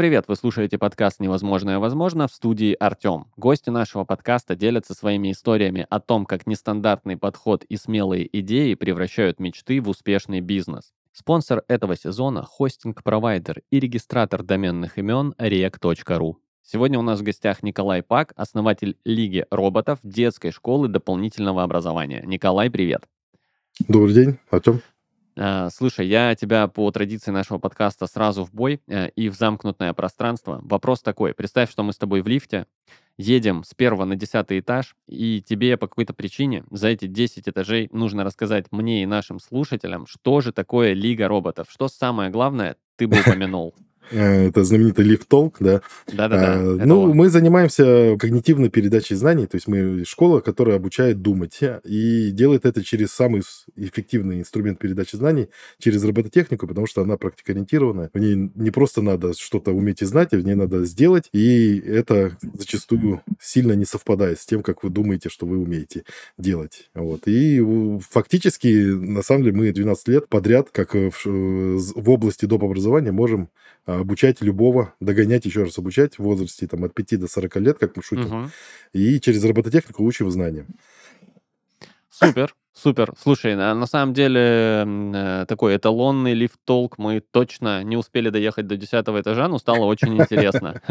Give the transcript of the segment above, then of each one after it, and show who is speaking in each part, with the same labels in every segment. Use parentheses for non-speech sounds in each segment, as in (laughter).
Speaker 1: привет! Вы слушаете подкаст «Невозможное возможно» в студии Артем. Гости нашего подкаста делятся своими историями о том, как нестандартный подход и смелые идеи превращают мечты в успешный бизнес. Спонсор этого сезона – хостинг-провайдер и регистратор доменных имен rec.ru. Сегодня у нас в гостях Николай Пак, основатель Лиги роботов детской школы дополнительного образования. Николай, привет!
Speaker 2: Добрый день, Артем.
Speaker 1: А, слушай, я тебя по традиции нашего подкаста сразу в бой э, и в замкнутое пространство. Вопрос такой. Представь, что мы с тобой в лифте, едем с первого на десятый этаж, и тебе по какой-то причине за эти 10 этажей нужно рассказать мне и нашим слушателям, что же такое Лига роботов, что самое главное ты бы (laughs) упомянул.
Speaker 2: Э, это знаменитый лифт-толк, да.
Speaker 1: Да-да-да.
Speaker 2: А, ну, мы занимаемся когнитивной передачей знаний, то есть мы школа, которая обучает думать, и делает это через самый эффективный инструмент передачи знаний, через робототехнику, потому что она практикоориентированная. В ней не просто надо что-то уметь и знать, а в ней надо сделать, и это зачастую сильно не совпадает с тем, как вы думаете, что вы умеете делать. Вот. И фактически, на самом деле, мы 12 лет подряд, как в, в области доп. образования, можем обучать любого, догонять, еще раз обучать в возрасте там, от 5 до 40 лет, как мы шутим. Угу. И через робототехнику учим знания.
Speaker 1: Супер, супер. Слушай, на, на самом деле э, такой эталонный лифт-толк мы точно не успели доехать до 10 этажа, но стало очень интересно. (laughs)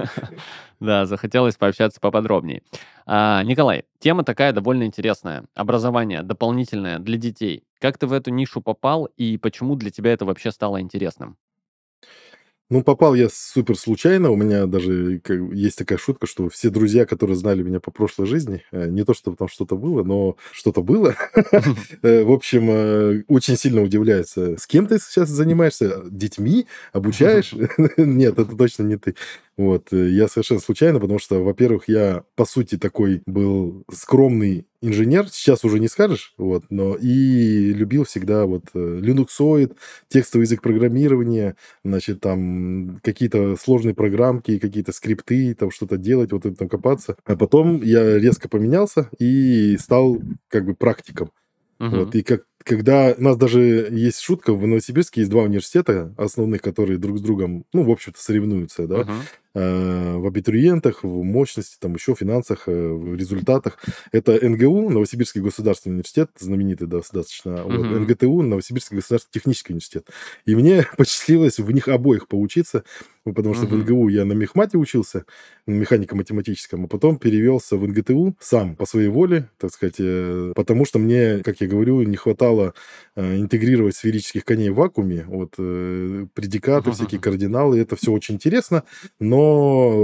Speaker 1: Да, захотелось пообщаться поподробнее. А, Николай, тема такая довольно интересная. Образование дополнительное для детей. Как ты в эту нишу попал и почему для тебя это вообще стало интересным?
Speaker 2: Ну, попал я супер случайно. У меня даже есть такая шутка, что все друзья, которые знали меня по прошлой жизни, э, не то, чтобы там что-то было, но что-то было. (laughs) Э, в общем, э, очень сильно удивляются. С кем ты сейчас занимаешься? Детьми? Обучаешь? (laughs) Нет, это точно не ты. Вот, я совершенно случайно, потому что, во-первых, я, по сути, такой был скромный инженер, сейчас уже не скажешь, вот, но и любил всегда вот линуксоид, текстовый язык программирования, значит, там какие-то сложные программки, какие-то скрипты, там что-то делать, вот это там копаться. А потом я резко поменялся и стал как бы практиком. Uh-huh. Вот, и как когда у нас даже есть шутка, в Новосибирске есть два университета основных, которые друг с другом, ну, в общем-то, соревнуются, да, uh-huh. Э, в абитуриентах, в мощности, там еще в финансах, э, в результатах. Это НГУ, Новосибирский государственный университет, знаменитый достаточно, uh-huh. вот, НГТУ, Новосибирский государственный технический университет. И мне (laughs) посчастливилось в них обоих поучиться, потому что uh-huh. в НГУ я на мехмате учился, механико-математическом, а потом перевелся в НГТУ сам по своей воле, так сказать, э, потому что мне, как я говорю, не хватало интегрировать сферических коней в вакууме, вот предикаты, uh-huh. всякие кардиналы, это все очень интересно, но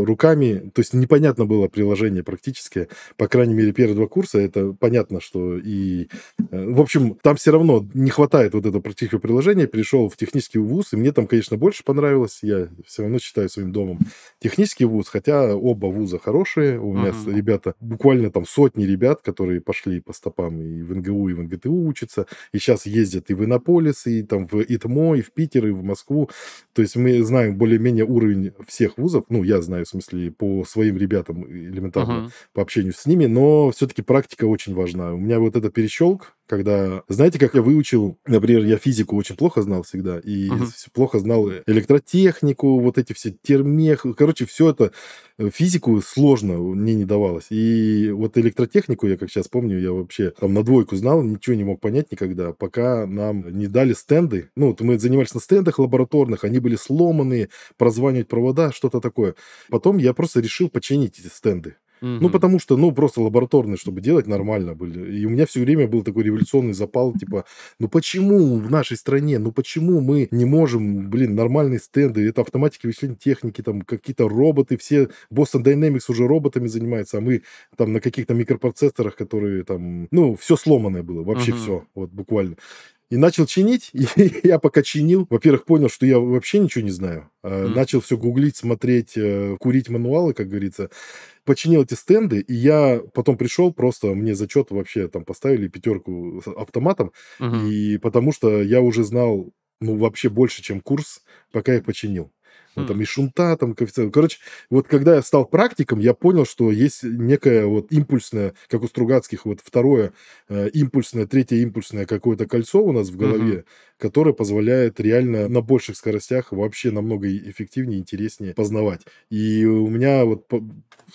Speaker 2: руками, то есть непонятно было приложение практически, по крайней мере, первые два курса, это понятно, что и... Э, в общем, там все равно не хватает вот этого практического приложения, перешел в технический вуз, и мне там, конечно, больше понравилось, я все равно считаю своим домом технический вуз, хотя оба вуза хорошие, у меня uh-huh. ребята, буквально там сотни ребят, которые пошли по стопам и в НГУ, и в НГТУ учатся, и сейчас ездят и в Иннополис, и там в ИТМО, и в Питер, и в Москву. То есть мы знаем более-менее уровень всех вузов, ну, я знаю, в смысле, по своим ребятам элементарно, uh-huh. по общению с ними, но все-таки практика очень важна. У меня вот этот перещелк, когда... Знаете, как я выучил, например, я физику очень плохо знал всегда, и uh-huh. плохо знал электротехнику, вот эти все термех, короче, все это э, физику сложно мне не давалось. И вот электротехнику, я как сейчас помню, я вообще там на двойку знал, ничего не мог понять никогда, пока нам не дали стенды. Ну, вот мы занимались на стендах лабораторных, они были сломанные, прозванивать провода, что-то такое. Потом я просто решил починить эти стенды. Угу. Ну, потому что, ну, просто лабораторные, чтобы делать нормально были. И у меня все время был такой революционный запал, (laughs) типа, ну почему в нашей стране, ну почему мы не можем, блин, нормальные стенды, это автоматики вычисления техники, там какие-то роботы, все, Boston Dynamics уже роботами занимается, а мы там на каких-то микропроцессорах, которые там, ну, все сломанное было, вообще угу. все, вот буквально. И начал чинить, и (laughs) я пока чинил, во-первых, понял, что я вообще ничего не знаю. Mm. Начал все гуглить, смотреть, э, курить мануалы, как говорится. Починил эти стенды, и я потом пришел, просто мне зачет вообще там поставили пятерку автоматом, mm-hmm. и потому что я уже знал, ну, вообще больше, чем курс, пока я починил. Ну, там и шунта, там коэффициент. Короче, вот когда я стал практиком, я понял, что есть некое вот импульсное, как у Стругацких, вот второе э, импульсное, третье импульсное какое-то кольцо у нас в голове, которое позволяет реально на больших скоростях вообще намного эффективнее, интереснее познавать. И у меня вот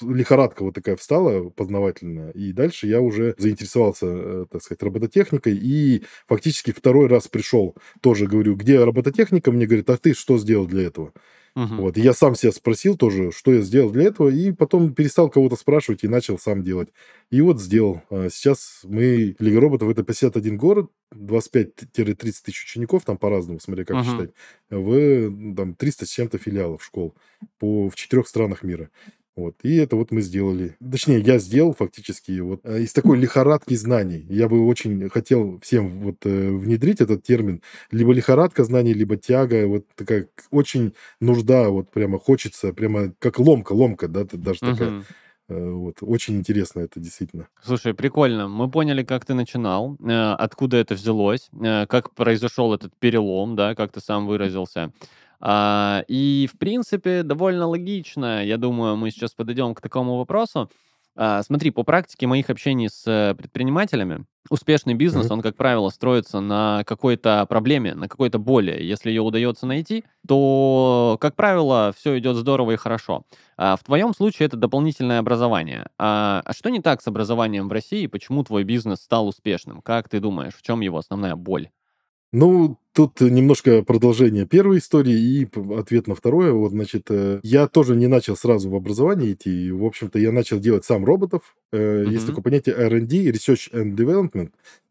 Speaker 2: лихорадка вот такая встала познавательная, и дальше я уже заинтересовался, э, так сказать, робототехникой, и фактически второй раз пришел, тоже говорю, где робототехника, мне говорит, а ты что сделал для этого? Угу. Вот. И я сам себя спросил тоже, что я сделал для этого, и потом перестал кого-то спрашивать и начал сам делать. И вот сделал. А сейчас мы, Лига роботов, это 51 город, 25-30 тысяч учеников, там по-разному, смотря как угу. считать, в там, 300 с чем-то филиалов школ по, в четырех странах мира. Вот. И это вот мы сделали. Точнее, я сделал фактически вот э, из такой лихорадки знаний. Я бы очень хотел всем вот э, внедрить этот термин. Либо лихорадка знаний, либо тяга. Вот такая очень нужда, вот прямо хочется, прямо как ломка, ломка, да, даже такая. Э, вот. Очень интересно это действительно.
Speaker 1: Слушай, прикольно. Мы поняли, как ты начинал, откуда это взялось, как произошел этот перелом, да, как ты сам выразился. А, и, в принципе, довольно логично. Я думаю, мы сейчас подойдем к такому вопросу. А, смотри, по практике моих общений с предпринимателями, успешный бизнес, mm-hmm. он, как правило, строится на какой-то проблеме, на какой-то боли. Если ее удается найти, то, как правило, все идет здорово и хорошо. А в твоем случае это дополнительное образование. А, а что не так с образованием в России? Почему твой бизнес стал успешным? Как ты думаешь, в чем его основная боль?
Speaker 2: Ну, тут немножко продолжение первой истории и ответ на второе. Вот, значит, э, я тоже не начал сразу в образование идти. В общем-то, я начал делать сам роботов. Mm-hmm. Есть такое понятие R&D, Research and Development.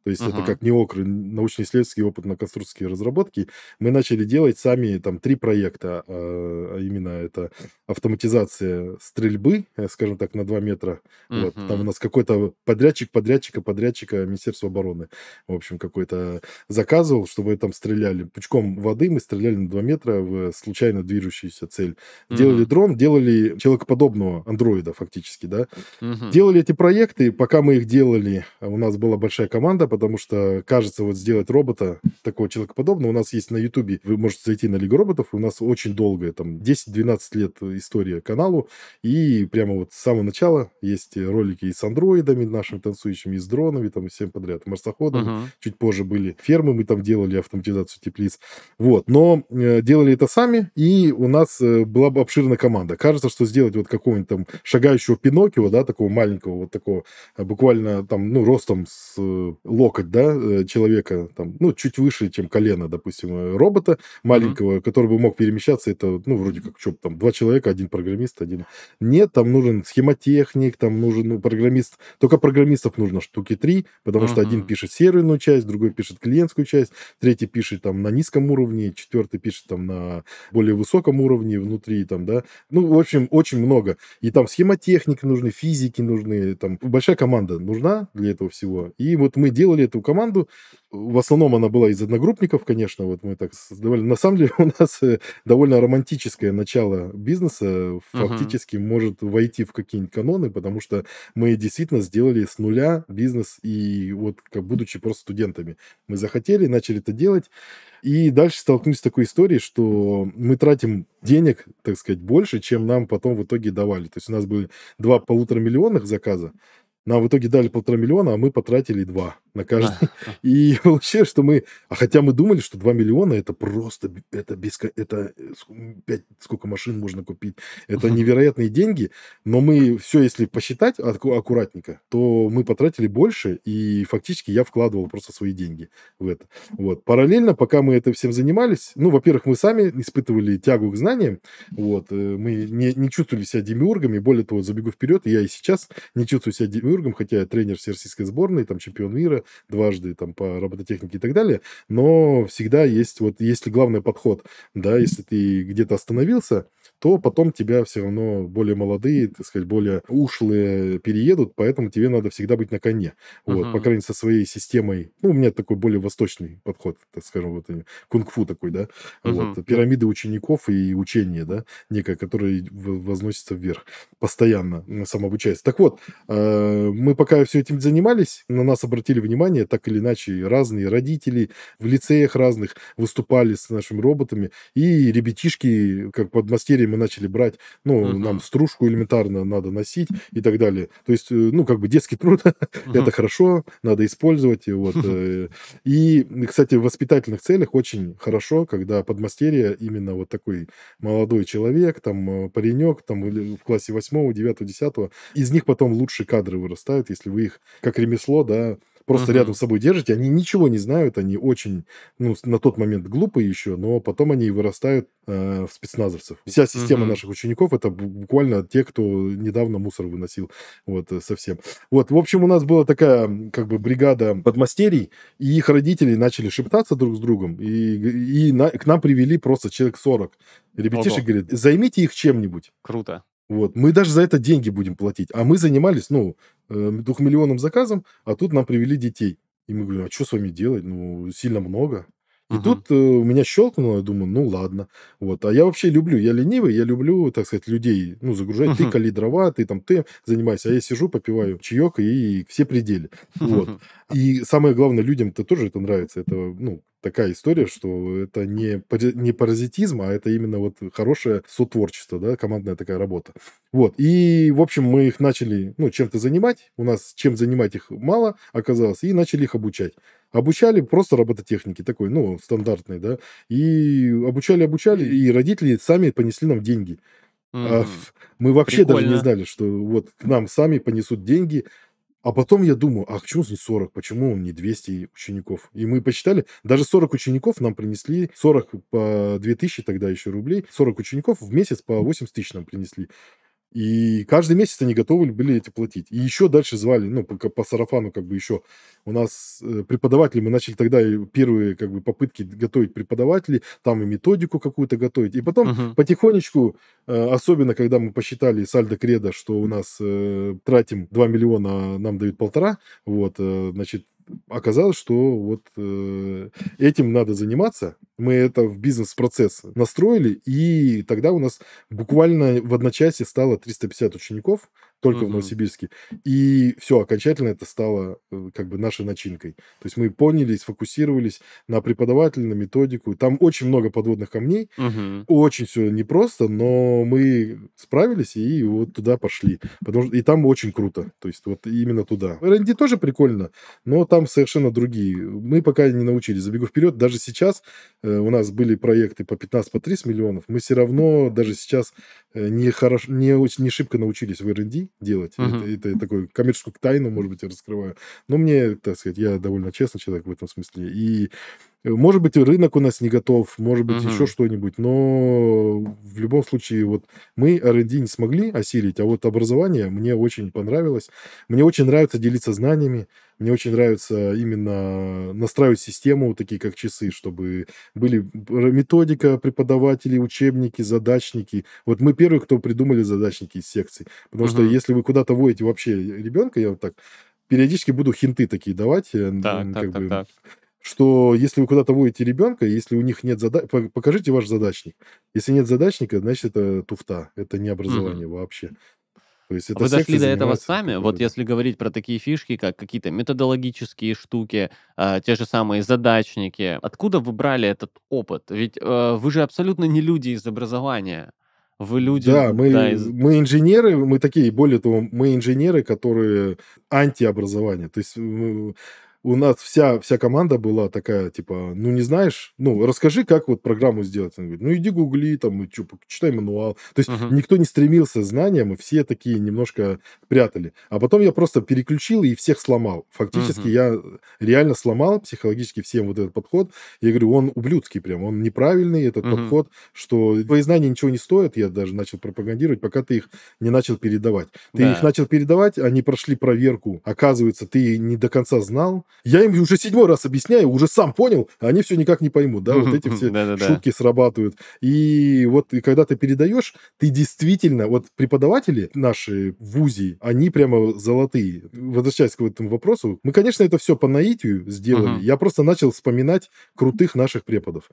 Speaker 2: То есть uh-huh. это как НИОКР, научно-исследовательские опытно-конструкторские разработки. Мы начали делать сами там три проекта, а, а именно это автоматизация стрельбы, э, скажем так, на 2 метра. Uh-huh. Вот, там у нас какой-то подрядчик подрядчика, подрядчика Министерства обороны, в общем, какой-то заказывал, чтобы там стреляли. Пучком воды мы стреляли на 2 метра в случайно движущуюся цель. Делали дрон, делали человекоподобного андроида фактически, да. Uh-huh. Делали эти проекты, пока мы их делали, у нас была большая команда, потому что, кажется, вот сделать робота такого человекоподобного, у нас есть на Ютубе, вы можете зайти на Лигу роботов, у нас очень долгая, там, 10-12 лет история каналу, и прямо вот с самого начала есть ролики и с андроидами нашими танцующими, и с дронами, там, и всем подряд, марсоходами, uh-huh. чуть позже были фермы, мы там делали автоматизацию теплиц, вот, но э, делали это сами, и у нас э, была бы обширная команда. Кажется, что сделать вот какого-нибудь там шагающего Пиноккио, да, такого маленького, вот такого, э, буквально там, ну, ростом с э, локоть, да, э, человека, там, ну, чуть выше, чем колено, допустим, э, робота маленького, mm-hmm. который бы мог перемещаться, это, ну, вроде как, что там, два человека, один программист, один... Нет, там нужен схемотехник, там нужен ну, программист, только программистов нужно штуки три, потому mm-hmm. что один пишет серверную часть, другой пишет клиентскую часть, третий пишет там на низком уровне, четвертый пишет там на более высоком уровне внутри, там, да, ну, в общем, очень много. И там схемотехник нужны, физики нужны, там большая команда нужна для этого всего. И вот мы делали делали эту команду. В основном она была из одногруппников, конечно, вот мы так создавали. На самом деле (laughs) у нас э, довольно романтическое начало бизнеса фактически uh-huh. может войти в какие-нибудь каноны, потому что мы действительно сделали с нуля бизнес, и вот как будучи просто студентами. Мы захотели, начали это делать, и дальше столкнулись с такой историей, что мы тратим денег, так сказать, больше, чем нам потом в итоге давали. То есть у нас были два полутора миллионных заказа, нам в итоге дали полтора миллиона, а мы потратили два на каждый. (laughs) И (laughs) получилось, что мы... А хотя мы думали, что 2 миллиона это просто... Это, без, это 5, сколько машин можно купить. Это невероятные деньги. Но мы все, если посчитать аккуратненько, то мы потратили больше. И фактически я вкладывал просто свои деньги в это. Вот. Параллельно, пока мы это всем занимались, ну, во-первых, мы сами испытывали тягу к знаниям. Вот. Э, мы не, не чувствовали себя демиургами. Более того, забегу вперед, я и сейчас не чувствую себя демиургом, хотя я тренер всероссийской сборной, там чемпион мира, дважды там по робототехнике и так далее, но всегда есть вот, если главный подход, да, если ты где-то остановился, то потом тебя все равно более молодые, так сказать, более ушлые переедут, поэтому тебе надо всегда быть на коне. Вот, uh-huh. по крайней мере, со своей системой. Ну, у меня такой более восточный подход, так скажем, вот кунг-фу такой, да. Uh-huh. Вот, пирамиды учеников и учение, да, некое, которое возносится вверх постоянно, самообучаясь. Так вот, э, мы пока все этим занимались, на нас обратили внимание внимание, так или иначе разные родители в лицеях разных выступали с нашими роботами, и ребятишки, как подмастерье мы начали брать, ну,
Speaker 1: Мгм.
Speaker 2: нам стружку элементарно надо носить и так далее. То есть, э, ну, как бы детский труд, (laughs) это хорошо, надо использовать. и Вот. (laughs) э. И, кстати, в воспитательных целях очень хорошо, когда подмастерье именно вот такой молодой человек, там, э, паренек, там, в классе 8, 9, 10, из них потом лучшие кадры вырастают, если вы их как ремесло, да, просто рядом с собой держите, они ничего не знают, они очень, ну, на тот момент глупые еще, но потом они вырастают э, в спецназовцев. Вся система наших учеников это бу- буквально те, кто недавно мусор выносил, вот, э, совсем. Вот, в общем, у нас была такая, как бы, бригада подмастерий, и их родители начали шептаться друг с другом, и, и на- к нам привели просто человек 40. Ребятишек
Speaker 1: Ого.
Speaker 2: говорят, займите их чем-нибудь.
Speaker 1: Круто.
Speaker 2: Вот. Мы даже за это деньги будем платить. А мы занимались, ну, э, двухмиллионным заказом, а тут нам привели детей. И мы говорим, а что с вами делать? Ну, сильно много. И
Speaker 1: Мгм.
Speaker 2: тут э, у меня щелкнуло, я думаю, ну ладно. Вот. А я вообще люблю, я ленивый, я люблю, так сказать, людей, ну, загружать. Ты
Speaker 1: Мгм.
Speaker 2: кали дрова, ты там, ты занимайся. А я сижу, попиваю чаек и все пределы. Вот. (laughs) И самое главное, людям-то тоже это нравится. Это, ну, такая история, что это не, не паразитизм, а это именно вот хорошее сотворчество, да, командная такая работа. Вот. И, в общем, мы их начали, ну, чем-то занимать. У нас чем занимать их мало оказалось, и начали их обучать. Обучали просто робототехники, такой, ну, стандартный, да. И обучали, обучали, и родители сами понесли нам деньги. А,
Speaker 1: Мгм.
Speaker 2: ф- (laughs) мы вообще даже не
Speaker 1: Прикольно.
Speaker 2: знали, что вот к нам сами понесут деньги. А потом я думаю, а почему не 40? Почему не 200 учеников? И мы посчитали, даже 40 учеников нам принесли, 40 по 2000 тогда еще рублей, 40 учеников в месяц по 80 тысяч нам принесли. И каждый месяц они готовы были эти платить. И еще дальше звали, ну, по, по сарафану как бы еще. У нас э, преподаватели, мы начали тогда первые как бы попытки готовить преподавателей, там и методику какую-то готовить. И потом
Speaker 1: Мгм.
Speaker 2: потихонечку, э, особенно когда мы посчитали сальдо кредо, что у нас э, тратим 2 миллиона, а нам дают полтора, вот, значит, оказалось, что вот э, этим надо заниматься. Мы это в бизнес-процесс настроили, и тогда у нас буквально в одночасье стало 350 учеников, только в
Speaker 1: Мгм.
Speaker 2: Новосибирске. И все, окончательно это стало э, как бы нашей начинкой. То есть мы поняли, сфокусировались на преподавателя, на методику. Там очень много подводных камней,
Speaker 1: Мгм.
Speaker 2: очень все непросто, но мы справились и вот туда пошли. Потому что и там очень круто. То есть вот именно туда. R&D тоже прикольно, но там совершенно другие. Мы пока не научились. Забегу вперед, даже сейчас э, у нас были проекты по 15 по 30 миллионов, мы все равно даже сейчас э, не, хорош, не, очень, не шибко научились в R&D делать.
Speaker 1: Мгм.
Speaker 2: Это, это такую коммерческую тайну, может быть, я раскрываю. Но мне, так сказать, я довольно честный человек в этом смысле. И может быть, рынок у нас не готов, может быть,
Speaker 1: Мгм.
Speaker 2: еще что-нибудь, но в любом случае вот мы R&D не смогли осилить, а вот образование мне очень понравилось. Мне очень нравится делиться знаниями, мне очень нравится именно настраивать систему, такие как часы, чтобы были методика преподавателей, учебники, задачники. Вот мы первые, кто придумали задачники из секций. Потому что
Speaker 1: Мгм.
Speaker 2: если вы куда-то водите вообще ребенка, я вот так периодически буду хинты такие давать, э,
Speaker 1: Так, так,
Speaker 2: как
Speaker 1: так,
Speaker 2: бы,
Speaker 1: так.
Speaker 2: Что если вы куда-то водите ребенка, если у них нет задач, покажите ваш задачник. Если нет задачника, значит это туфта, это не образование вообще. То есть это
Speaker 1: Вы дошли до этого сами? Вот если говорить про такие фишки, как какие-то методологические штуки, а, те же самые задачники, откуда вы брали этот опыт? Ведь э, вы же абсолютно не люди из образования. Вы люди,
Speaker 2: Да, мы,
Speaker 1: да, из...
Speaker 2: мы инженеры, мы такие, более того, мы инженеры, которые антиобразование. То есть э, у нас вся, вся команда была такая, типа, ну, не знаешь, ну, расскажи, как вот программу сделать. Он говорит, ну, иди гугли, там, и чё, читай мануал. То есть
Speaker 1: Мгм.
Speaker 2: никто не стремился к знаниям, и все такие немножко прятали. А потом я просто переключил и всех сломал. Фактически
Speaker 1: Мгм.
Speaker 2: я реально сломал психологически всем вот этот подход. Я говорю, он ублюдский прям, он неправильный, этот
Speaker 1: Мгм.
Speaker 2: подход, что твои знания ничего не стоят, я даже начал пропагандировать, пока ты их не начал передавать. Ты
Speaker 1: Да.
Speaker 2: их начал передавать, они прошли проверку. Оказывается, ты не до конца знал. Я им уже седьмой раз объясняю, уже сам понял, а они все никак не поймут. Да, вот (laughs) эти все шутки срабатывают. И вот и когда ты передаешь, ты действительно, вот преподаватели наши в ВУЗе, они прямо золотые. Возвращаясь к этому вопросу, мы, конечно, это все по наитию сделали. Я просто начал вспоминать крутых наших преподов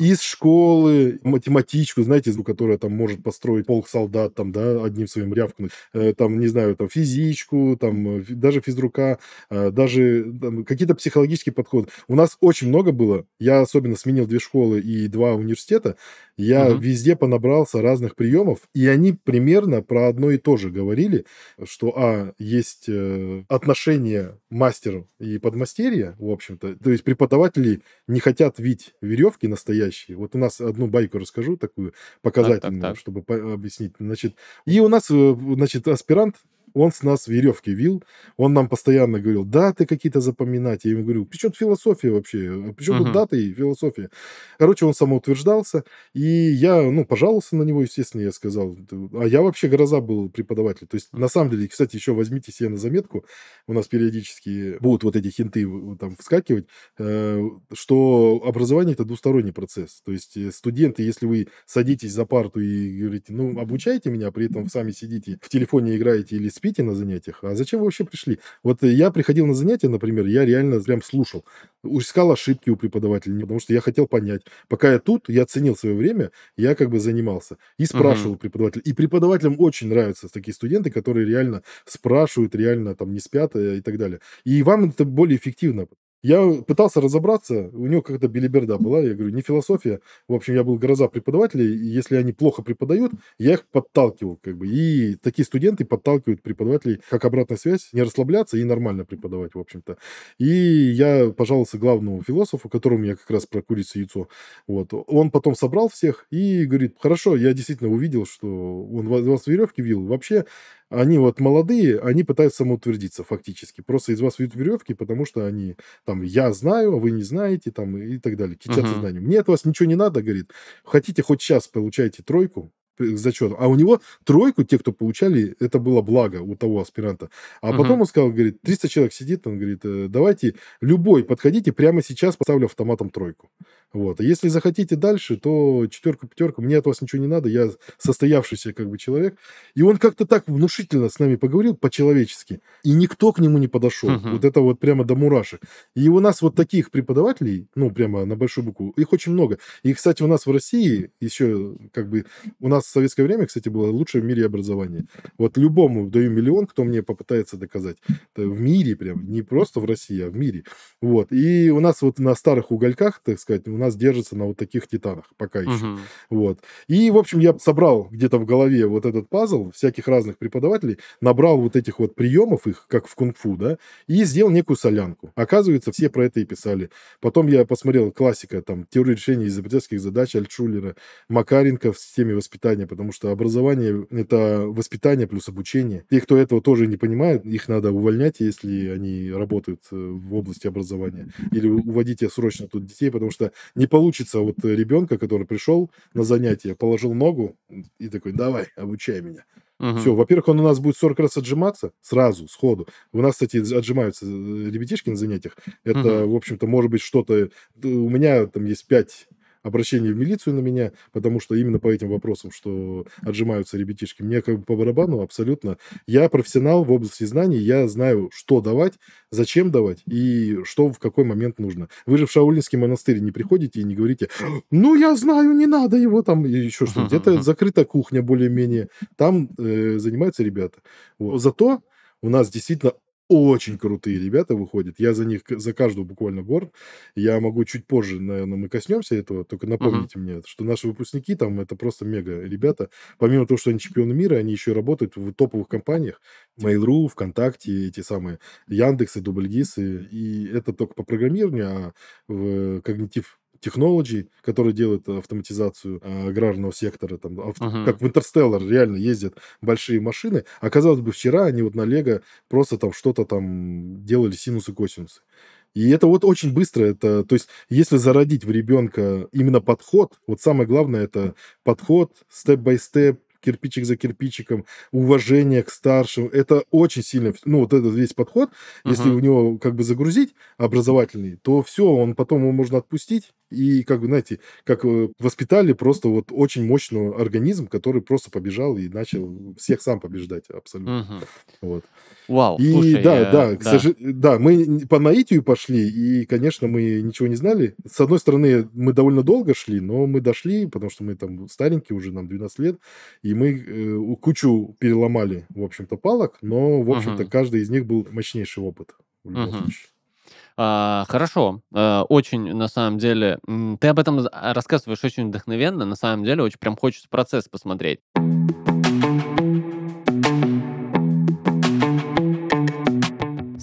Speaker 2: из школы, математичку, знаете, которая там может построить полк солдат, там, да, одним своим рявкнуть, Э, там, не знаю, там, физичку, там, э, даже физрука, э, даже какие-то психологические подходы. У нас очень много было. Я особенно сменил две школы и два университета. Я
Speaker 1: Мгм.
Speaker 2: везде понабрался разных приемов, и они примерно про одно и то же говорили, что, а, есть э, отношения мастера и подмастерья, в общем-то. То есть преподаватели не хотят вить веревки настоящие. Вот у нас одну байку расскажу такую показательную,
Speaker 1: так.
Speaker 2: чтобы по- объяснить. Значит, и у нас, э, значит, аспирант, он с нас веревки вил, он нам постоянно говорил, даты какие-то запоминать. Я ему говорю, при чем тут философия вообще? При чем
Speaker 1: Мгм.
Speaker 2: тут даты и философия? Короче, он самоутверждался, и я, ну, пожаловался на него, естественно, я сказал. А я вообще гроза был преподаватель. То есть, на самом деле, кстати, еще возьмите себе на заметку, у нас периодически будут вот эти хинты там вскакивать, э, что образование – это двусторонний процесс. То есть, э, студенты, если вы садитесь за парту и говорите, ну, обучайте меня, при этом сами сидите в телефоне играете или спите на занятиях, а зачем вы вообще пришли? Вот я приходил на занятия, например, я реально прям слушал, искал ошибки у преподавателя, потому что я хотел понять. Пока я тут, я ценил свое время, я как бы занимался и спрашивал преподавателя. И преподавателям очень нравятся такие студенты, которые реально спрашивают, реально там не спят э, и так далее. И вам это более эффективно. Я пытался разобраться, у него как-то белиберда была, я говорю, не философия. В общем, я был гроза преподавателей, и если они плохо преподают, я их подталкивал, как бы. И такие студенты подталкивают преподавателей, как обратная связь, не расслабляться и нормально преподавать, в общем-то. И я пожаловался главному философу, которому я как раз про курицу яйцо. Вот. Он потом собрал всех и говорит, хорошо, я действительно увидел, что он ва- вас веревки вил. Вообще, они вот молодые, они пытаются самоутвердиться фактически. Просто из вас вьют веревки, потому что они там, я знаю, а вы не знаете, там, и так далее. Кичатся
Speaker 1: Мгм.
Speaker 2: знанием. Мне от вас ничего не надо, говорит. Хотите, хоть сейчас получаете тройку, к зачету. А у него тройку, те, кто получали, это было благо у того аспиранта. А
Speaker 1: Мгм.
Speaker 2: потом он сказал, говорит, 300 человек сидит, он говорит, «Э, давайте любой подходите, прямо сейчас поставлю автоматом тройку. Вот. А если захотите дальше, то четверку, пятерку, мне от вас ничего не надо, я состоявшийся как бы человек. И он как-то так внушительно с нами поговорил по-человечески, и никто к нему не подошел.
Speaker 1: Мгм.
Speaker 2: Вот это вот прямо до мурашек. И у нас вот таких преподавателей, ну, прямо на большую букву, их очень много. И, кстати, у нас в России еще, как бы, у нас в советское время, кстати, было лучшее в мире образование. Вот любому даю миллион, кто мне попытается доказать. Это в мире прям, не просто в России, а в мире. Вот. И у нас вот на старых угольках, так сказать, у нас держится на вот таких титанах пока еще.
Speaker 1: Мгм.
Speaker 2: Вот. И, в общем, я собрал где-то в голове вот этот пазл всяких разных преподавателей, набрал вот этих вот приемов, их как в кунг-фу, да, и сделал некую солянку. Оказывается, все про это и писали. Потом я посмотрел классика, там, теорию решения изобретательских задач Альтшулера, Макаренко в системе воспитания, образование, потому что образование – это воспитание плюс обучение. Те, кто этого тоже не понимает, их надо увольнять, если они работают э, в области образования. Или уводите срочно тут детей, потому что не получится вот ребенка, который пришел на занятие, положил ногу и такой «давай, обучай меня».
Speaker 1: Угу.
Speaker 2: Все, во-первых, он у нас будет 40 раз отжиматься сразу, сходу. У нас, кстати, отжимаются э, ребятишки на занятиях. Это,
Speaker 1: угу.
Speaker 2: в общем-то, может быть что-то... Э, у меня там есть 5 обращение в милицию на меня, потому что именно по этим вопросам, что отжимаются ребятишки, мне как бы по барабану абсолютно. Я профессионал в области знаний, я знаю, что давать, зачем давать и что в какой момент нужно. Вы же в Шаулинский монастырь не приходите и не говорите, ну, я знаю, не надо его там, и еще что-нибудь. Это закрыта кухня более-менее. Там э, занимаются ребята. Вот. Зато у нас действительно очень крутые ребята выходят. Я за них, за каждого буквально горд. Я могу чуть позже, наверное, мы коснемся этого, только напомните мне, что наши выпускники там это просто мега ребята. Помимо того, что они чемпионы мира, они еще работают в топовых компаниях. Mail.ru, ВКонтакте, эти самые Яндексы, Дубльгисы. И это только по программированию, а в когнитив Technology, который делает автоматизацию а, аграрного сектора, там,
Speaker 1: Мгм.
Speaker 2: как в Интерстеллар реально ездят большие машины, а казалось бы, вчера они вот на Лего просто там что-то там делали синусы, косинусы. И это вот очень быстро, это, то есть, если зародить в ребенка именно подход, вот самое главное это подход, степ-бай-степ, кирпичик за кирпичиком, уважение к старшим, это очень сильно, ну, вот этот весь подход, если
Speaker 1: Мгм.
Speaker 2: в него как бы загрузить образовательный, то все, он потом его можно отпустить, и как бы, знаете, как э, воспитали просто вот очень мощный организм, который просто побежал и начал всех сам побеждать абсолютно.
Speaker 1: Мгм.
Speaker 2: Вот.
Speaker 1: Вау,
Speaker 2: И
Speaker 1: слушай,
Speaker 2: да,
Speaker 1: э,
Speaker 2: да, к
Speaker 1: да.
Speaker 2: сожа- да, мы по наитию пошли, и, конечно, мы ничего не знали. С одной стороны, мы довольно долго шли, но мы дошли, потому что мы там старенькие уже, нам 12 лет, и мы э, кучу переломали, в общем-то, палок, но, в общем-то,
Speaker 1: Мгм.
Speaker 2: каждый из них был мощнейший опыт в любом
Speaker 1: Мгм.
Speaker 2: случае.
Speaker 1: А, хорошо, э, очень, на самом деле, ты об этом рассказываешь очень вдохновенно, на самом деле, очень прям хочется процесс посмотреть.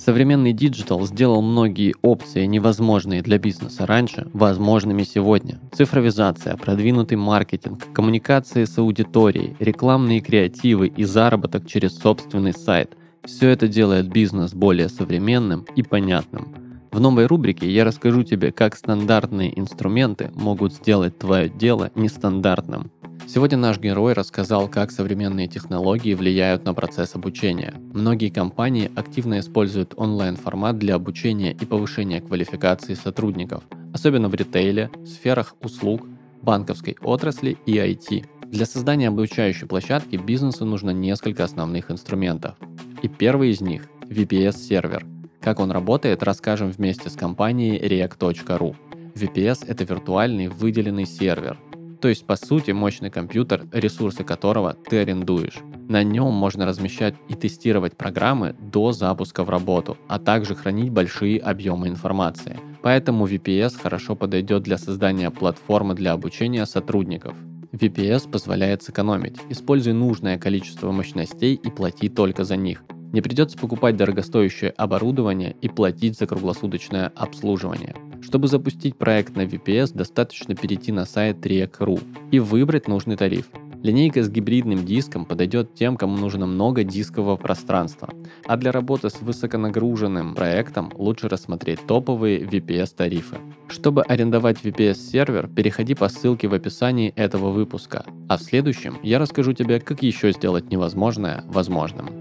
Speaker 1: Современный digital сделал многие опции, невозможные для бизнеса раньше, возможными сегодня. Цифровизация, продвинутый маркетинг, коммуникации с аудиторией, рекламные креативы и заработок через собственный сайт – все это делает бизнес более современным и понятным. В новой рубрике я расскажу тебе, как стандартные инструменты могут сделать твое дело нестандартным. Сегодня наш герой рассказал, как современные технологии влияют на процесс обучения. Многие компании активно используют онлайн-формат для обучения и повышения квалификации сотрудников, особенно в ритейле, сферах услуг, банковской отрасли и IT. Для создания обучающей площадки бизнесу нужно несколько основных инструментов. И первый из них – VPS-сервер – как он работает, расскажем вместе с компанией react.ru. VPS – это виртуальный выделенный сервер, то есть, по сути, мощный компьютер, ресурсы которого ты арендуешь. На нем можно размещать и тестировать программы до запуска в работу, а также хранить большие объемы информации. Поэтому VPS хорошо подойдет для создания платформы для обучения сотрудников. VPS позволяет сэкономить. Используй нужное количество мощностей и плати только за них. Не придется покупать дорогостоящее оборудование и платить за круглосуточное обслуживание. Чтобы запустить проект на VPS, достаточно перейти на сайт REC.ru и выбрать нужный тариф. Линейка с гибридным диском подойдет тем, кому нужно много дискового пространства. А для работы с высоконагруженным проектом лучше рассмотреть топовые VPS-тарифы. Чтобы арендовать VPS-сервер, переходи по ссылке в описании этого выпуска. А в следующем я расскажу тебе, как еще сделать невозможное возможным.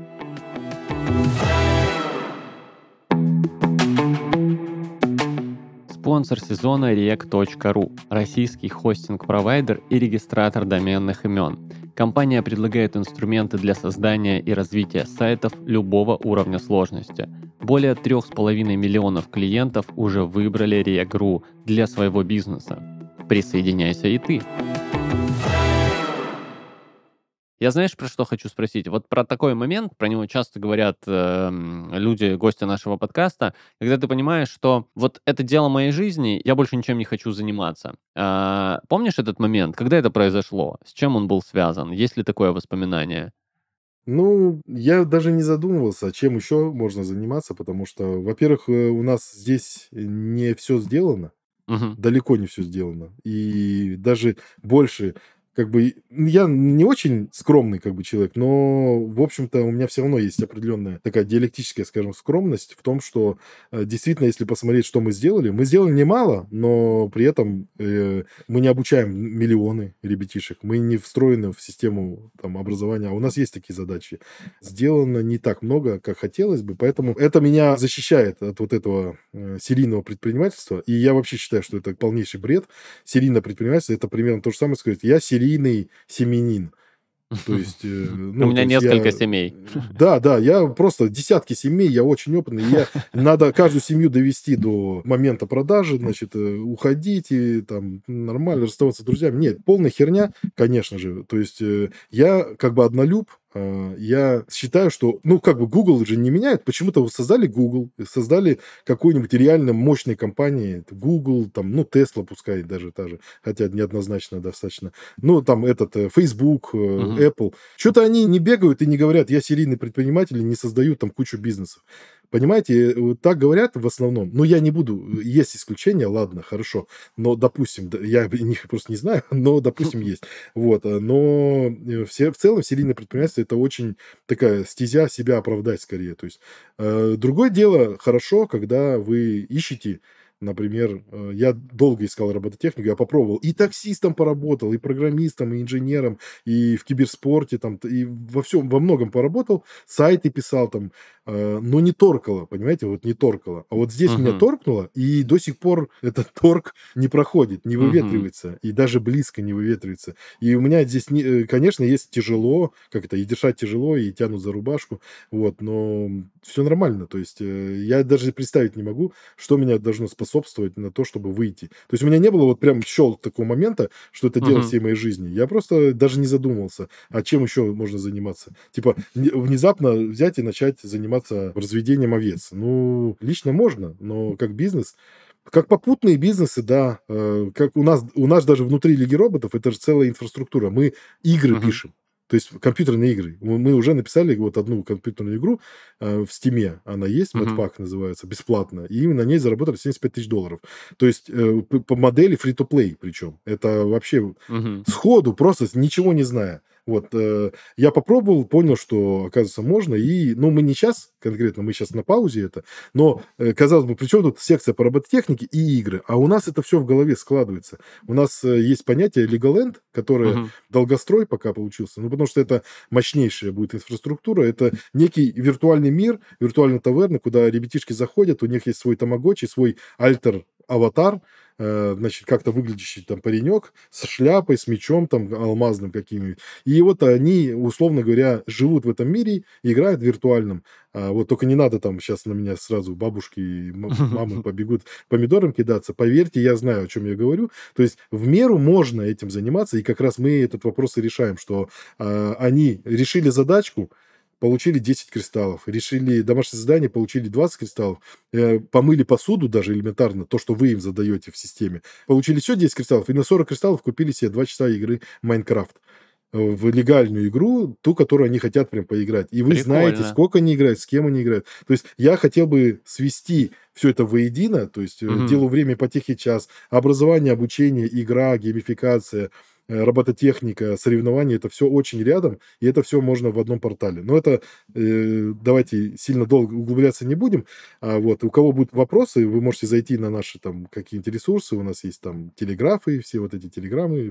Speaker 1: Спонсор сезона rec.ru – российский хостинг-провайдер и регистратор доменных имен. Компания предлагает инструменты для создания и развития сайтов любого уровня сложности. Более 3,5 миллионов клиентов уже выбрали Rec.ru для своего бизнеса. Присоединяйся и ты! Я знаешь, про что хочу спросить? Вот про такой момент, про него часто говорят э, люди, гости нашего подкаста, когда ты понимаешь, что вот это дело моей жизни, я больше ничем не хочу заниматься. Э, помнишь этот момент? Когда это произошло? С чем он был связан? Есть ли такое воспоминание?
Speaker 2: Ну, я даже не задумывался, чем еще можно заниматься, потому что, во-первых, э, у нас здесь не все сделано, угу. далеко не все сделано. И даже больше как бы я не очень скромный как бы человек, но, в общем-то, у меня все равно есть определенная такая диалектическая, скажем, скромность в том, что э, действительно, если посмотреть, что мы сделали, мы сделали немало, но при этом э, мы не обучаем миллионы ребятишек, мы не встроены в систему там, образования, а у нас есть такие задачи. Сделано не так много, как хотелось бы, поэтому это меня защищает от вот этого э, серийного предпринимательства, и я вообще считаю, что это полнейший бред. Серийное предпринимательство – это примерно то же самое сказать, я серийный серийный семенин.
Speaker 1: То (laughs) есть, э, ну, У меня несколько я, семей.
Speaker 2: Да, да, я просто десятки семей, я очень опытный. Я, (laughs) надо каждую семью довести до момента продажи, значит, э, уходить и там нормально расставаться с друзьями. Нет, полная херня, конечно же. То есть э, я как бы однолюб, я считаю, что, ну, как бы Google же не меняет. Почему-то создали Google, создали какую-нибудь реально мощной компании. Google, там, ну, Tesla пускай даже та же, хотя неоднозначно достаточно. Ну, там этот э, Facebook, uh-huh. Apple. Что-то они не бегают и не говорят, я серийный предприниматель и не создаю там кучу бизнесов. Понимаете, э, так говорят в основном. Ну, я не буду, есть исключения, ладно, хорошо. Но, допустим, я их просто не знаю, (laughs) но, допустим, есть. Вот, э, но все, в целом серийное предпринимательство это очень такая стезя себя оправдать скорее. То есть э, другое дело, хорошо, когда вы ищете Например, э, я долго искал робототехнику, я попробовал. И таксистом поработал, и программистом, и инженером, и в киберспорте, там, и во всем, во многом поработал. Сайты писал там, э, но не торкало, понимаете, вот не торкало. А вот здесь uh-huh. меня торкнуло, и до сих пор этот (laughs) торг не проходит, не выветривается, uh-huh. и даже близко не выветривается. И у меня здесь, э, конечно, есть тяжело, как это, и дышать тяжело, и тянут за рубашку, вот, но все нормально. То есть я даже представить не могу, что меня должно спасать способствовать на то, чтобы выйти. То есть у меня не было вот прям щел такого момента, что это дело
Speaker 1: Мгм.
Speaker 2: всей моей жизни. Я просто даже не задумывался, а чем еще можно заниматься. Типа не- внезапно взять и начать заниматься разведением овец. Ну, лично можно, но как бизнес как попутные бизнесы, да, э, как у нас, у нас даже внутри Лиги роботов, это же целая инфраструктура. Мы игры
Speaker 1: Мгм.
Speaker 2: пишем. То есть компьютерные игры. Мы уже написали вот одну компьютерную игру э, в Стиме. Она есть,
Speaker 1: Мгм.
Speaker 2: Madpack называется, бесплатно. И на ней заработали 75 тысяч долларов. То есть э, по модели free-to-play причем. Это вообще
Speaker 1: Мгм.
Speaker 2: сходу, просто ничего не зная. Вот, э, я попробовал, понял, что, оказывается, можно. И, ну, мы не сейчас конкретно, мы сейчас на паузе это, но, э, казалось бы, при чем тут секция по робототехнике и игры? А у нас это все в голове складывается. У нас э, есть понятие Legoland, которое
Speaker 1: Мгм.
Speaker 2: долгострой пока получился, ну, потому что это мощнейшая будет инфраструктура, это некий виртуальный мир, виртуальная таверна, куда ребятишки заходят, у них есть свой тамагочи, свой альтер-аватар, значит, как-то выглядящий там паренек с шляпой, с мечом там алмазным каким-нибудь. И вот они, условно говоря, живут в этом мире, играют в виртуальном. А вот только не надо там сейчас на меня сразу бабушки и мамы (laughs) побегут помидором кидаться. Поверьте, я знаю, о чем я говорю. То есть в меру можно этим заниматься, и как раз мы этот вопрос и решаем, что а, они решили задачку, получили 10 кристаллов, решили домашнее задание, получили 20 кристаллов, э, помыли посуду даже элементарно, то, что вы им задаете в системе, получили еще 10 кристаллов, и на 40 кристаллов купили себе 2 часа игры Майнкрафт э, в легальную игру, ту, которую они хотят прям поиграть. И вы знаете,
Speaker 1: Прикольно.
Speaker 2: сколько они играют, с кем они играют. То есть я хотел бы свести все это воедино, то есть
Speaker 1: Мгм.
Speaker 2: делу время, потехи, час, образование, обучение, игра, геймификация, робототехника, соревнования, это все очень рядом, и это все можно в одном портале. Но это э, давайте сильно долго углубляться не будем. А вот у кого будут вопросы, вы можете зайти на наши там какие-нибудь ресурсы. У нас есть там телеграфы, все вот эти телеграммы,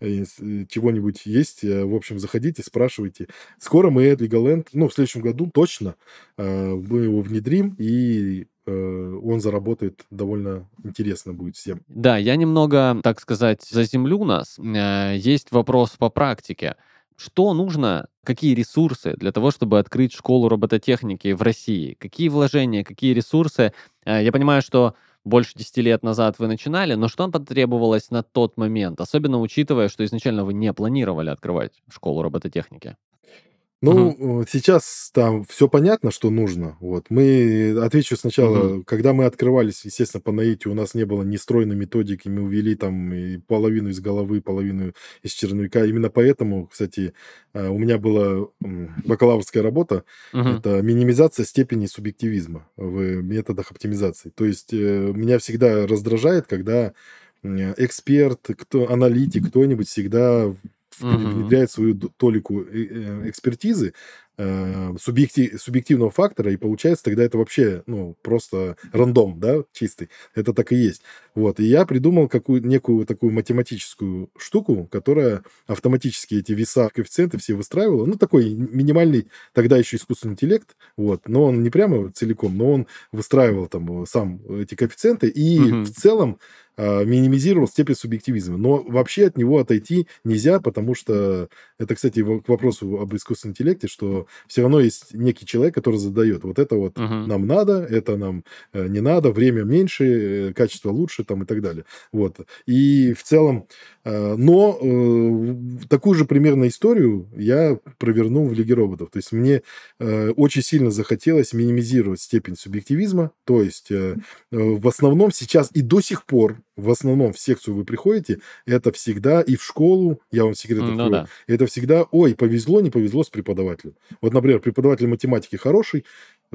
Speaker 2: э, э, чего-нибудь есть. Э, В общем, заходите, спрашивайте. Скоро мы Legoland, ну, в следующем году точно, э, мы его внедрим, и э, он заработает довольно интересно будет всем.
Speaker 1: Да, я немного, так сказать, заземлю нас. Э, Есть вопрос по практике. Что нужно, какие ресурсы для того, чтобы открыть школу робототехники в России? Какие вложения, какие ресурсы? Э, Я понимаю, что больше 10 лет назад вы начинали, но что потребовалось на тот момент? Особенно учитывая, что изначально вы не планировали открывать школу робототехники.
Speaker 2: Ну, э, сейчас там все понятно, что нужно. Вот. Мы, отвечу сначала,
Speaker 1: Мгм.
Speaker 2: когда мы открывались, естественно, по наитию, у нас не было ни стройной методики, мы увели там и половину из головы, половину из черновика. Именно поэтому, кстати, э, у меня была бакалаврская работа,
Speaker 1: Мгм.
Speaker 2: это минимизация степени субъективизма в методах оптимизации. То есть э, меня всегда раздражает, когда эксперт, кто, аналитик, кто-нибудь всегда. Внедряет свою толику э, э, экспертизы, э, субъекти- субъективного фактора, и получается тогда это вообще, ну, просто рандом, да, чистый. Это так и есть. Вот. И я придумал какую некую такую математическую штуку, которая автоматически эти веса, коэффициенты все выстраивала. Ну, такой минимальный тогда еще искусственный интеллект, вот. Но он не прямо целиком, но он выстраивал там э, сам эти коэффициенты и
Speaker 1: Мгм.
Speaker 2: в целом а, минимизировал степень субъективизма. Но вообще от него отойти нельзя, потому что это, кстати, к вопросу об искусственном интеллекте, что все равно есть некий человек, который задает вот это вот
Speaker 1: Мгм.
Speaker 2: нам надо, это нам э, не надо, время меньше, э, качество лучше там и так далее. Вот. И в целом, э, но такую же примерно историю я провернул в Лиге роботов. То есть мне очень сильно захотелось минимизировать степень субъективизма. То есть в основном сейчас и до сих пор, в основном в секцию вы приходите, это всегда и в школу, я вам секрет
Speaker 1: М, Ну
Speaker 2: открою,
Speaker 1: да.
Speaker 2: это всегда, ой, повезло, не повезло с преподавателем. Вот, например, преподаватель математики хороший,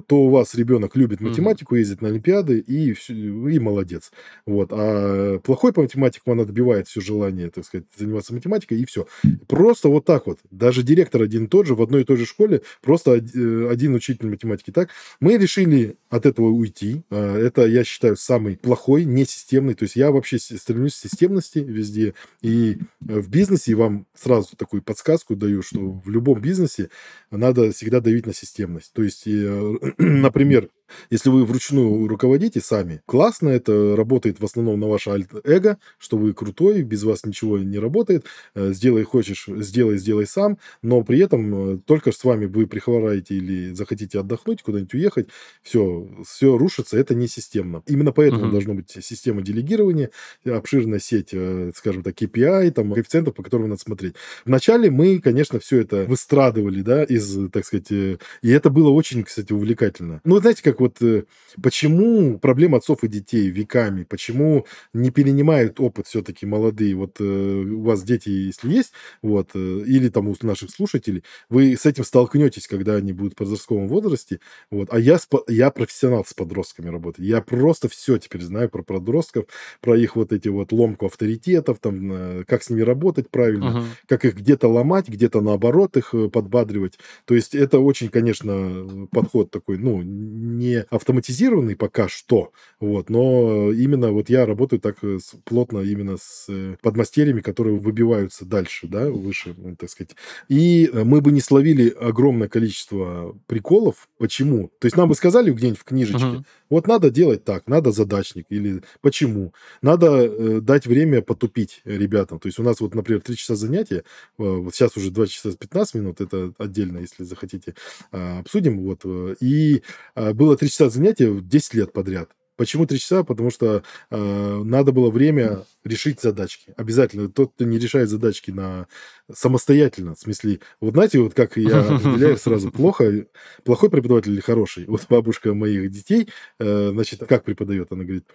Speaker 2: то у вас ребенок любит математику, ездит на Олимпиады и, и молодец. Вот. А плохой по математике он отбивает все желание, так сказать, заниматься математикой, и все. Просто вот так вот. Даже директор один и тот же в одной и той же школе, просто э, один учитель математики. Так, мы решили от этого уйти. А, Это, я считаю, самый плохой, несистемный. То есть я вообще стремлюсь к системности везде. И э, в бизнесе и вам сразу такую подсказку даю, что в любом бизнесе надо всегда давить на системность. То есть, э, (clears throat) например, Если вы вручную руководите сами, классно, это работает в основном на ваше эго, что вы крутой, без вас ничего не работает. Э, сделай хочешь, сделай, сделай сам, но при этом э, только с вами вы прихвораете или захотите отдохнуть, куда-нибудь уехать, все, все рушится, это не системно. Именно поэтому угу. должна быть система делегирования, обширная сеть, э, скажем так, KPI, там, коэффициентов, по которым надо смотреть. Вначале мы, конечно, все это выстрадывали, да, из, так сказать, и это было очень, кстати, увлекательно. Ну, знаете, как вот э, почему проблема отцов и детей веками, почему не перенимают опыт все-таки молодые, вот э, у вас дети, если есть, вот, э, или там у наших слушателей, вы с этим столкнетесь, когда они будут в подростковом возрасте, вот, а я, я профессионал с подростками работаю, я просто все теперь знаю про подростков, про их вот эти вот ломку авторитетов, там, как с ними работать правильно, uh-huh. как их где-то ломать, где-то наоборот их подбадривать, то есть это очень, конечно, подход такой, ну, не автоматизированный пока что, вот, но именно вот я работаю так э, плотно именно с э, подмастерьями, которые выбиваются дальше, да, выше, так сказать. И э, мы бы не словили огромное количество приколов. Почему? То есть нам бы сказали где-нибудь в книжечке, uh-huh. вот надо делать так, надо задачник, или почему? Надо э, дать время потупить ребятам. То есть у нас вот, например, 3 часа занятия, э, вот сейчас уже 2 часа 15 минут, это отдельно, если захотите, э, обсудим, вот, э, и э, было 3 часа занятия 10 лет подряд. Почему три часа? Потому что э, надо было время решить задачки. Обязательно. Тот, кто не решает задачки на самостоятельно, в смысле, вот знаете, вот как я определяю сразу, плохо, плохой преподаватель или хороший. Вот бабушка моих детей, э, значит, как преподает, она говорит,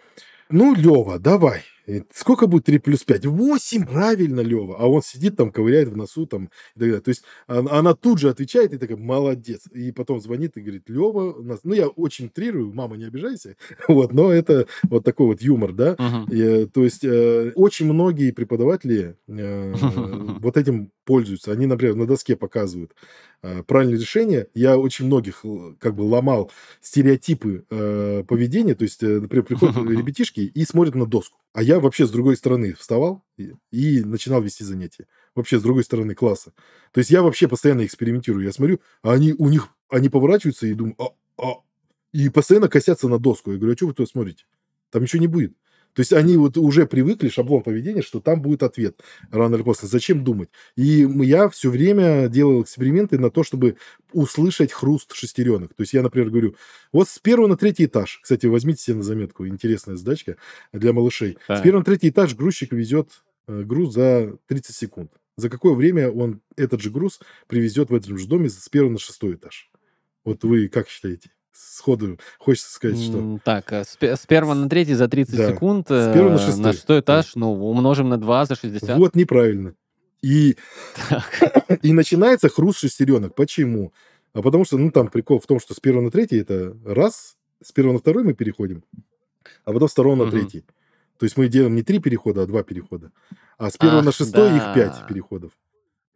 Speaker 2: ну, Лева, давай. Сколько будет 3 плюс 5? 8, правильно, Лева. А он сидит там, ковыряет в носу там и так далее. То есть она, она тут же отвечает и такая, молодец. И потом звонит и говорит, Лева, нас... ну, я очень трирую, мама, не обижайся. (laughs) вот, но это вот такой вот юмор, да. Uh-huh. И, то есть э, очень многие преподаватели э, (laughs) вот этим пользуются. Они, например, на доске показывают э, правильное решение. Я очень многих как бы ломал стереотипы э, поведения. То есть, э, например, приходят (laughs) ребятишки и смотрят на доску. А я вообще с другой стороны вставал и, и начинал вести занятия. Вообще с другой стороны класса. То есть я вообще постоянно экспериментирую. Я смотрю, а они у них, они поворачиваются и думаю, а, а, и постоянно косятся на доску. Я говорю, а что вы тут смотрите? Там ничего не будет. То есть они вот уже привыкли, шаблон поведения, что там будет ответ рано или поздно. Зачем думать? И я все время делал эксперименты на то, чтобы услышать хруст шестеренок. То есть я, например, говорю, вот с первого на третий этаж, кстати, возьмите себе на заметку, интересная задачка для малышей. Да. С первого на третий этаж грузчик везет э, груз за 30 секунд. За какое время он этот же груз привезет в этом же доме с первого на шестой этаж? Вот вы как считаете? Сходу хочется сказать, что...
Speaker 1: Так, э, с, с первого на третий за 30 да. секунд. С первого на э, шестой. На шестой этаж, да. ну, умножим на 2 за 60.
Speaker 2: Вот неправильно. И, (laughs) и начинается хруст шестеренок. Почему? А потому что, ну, там прикол в том, что с первого на третий это раз, с первого на второй мы переходим, а потом с второго на третий. То есть мы делаем не три перехода, а два перехода. А с первого Ах, на шестой да. их пять переходов.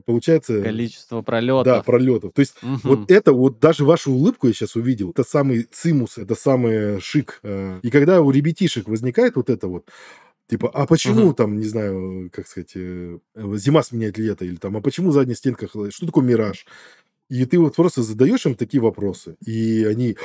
Speaker 2: Получается...
Speaker 1: Количество пролетов.
Speaker 2: Да, пролетов. То есть угу. вот это, вот даже вашу улыбку я сейчас увидел, это самый цимус, это самый шик. Э. И когда у ребятишек возникает вот это вот, Типа, а почему угу. там, не знаю, как сказать, э, зима сменяет лето, или там, а почему задняя стенка? Что такое мираж? И ты вот просто задаешь им такие вопросы, и они,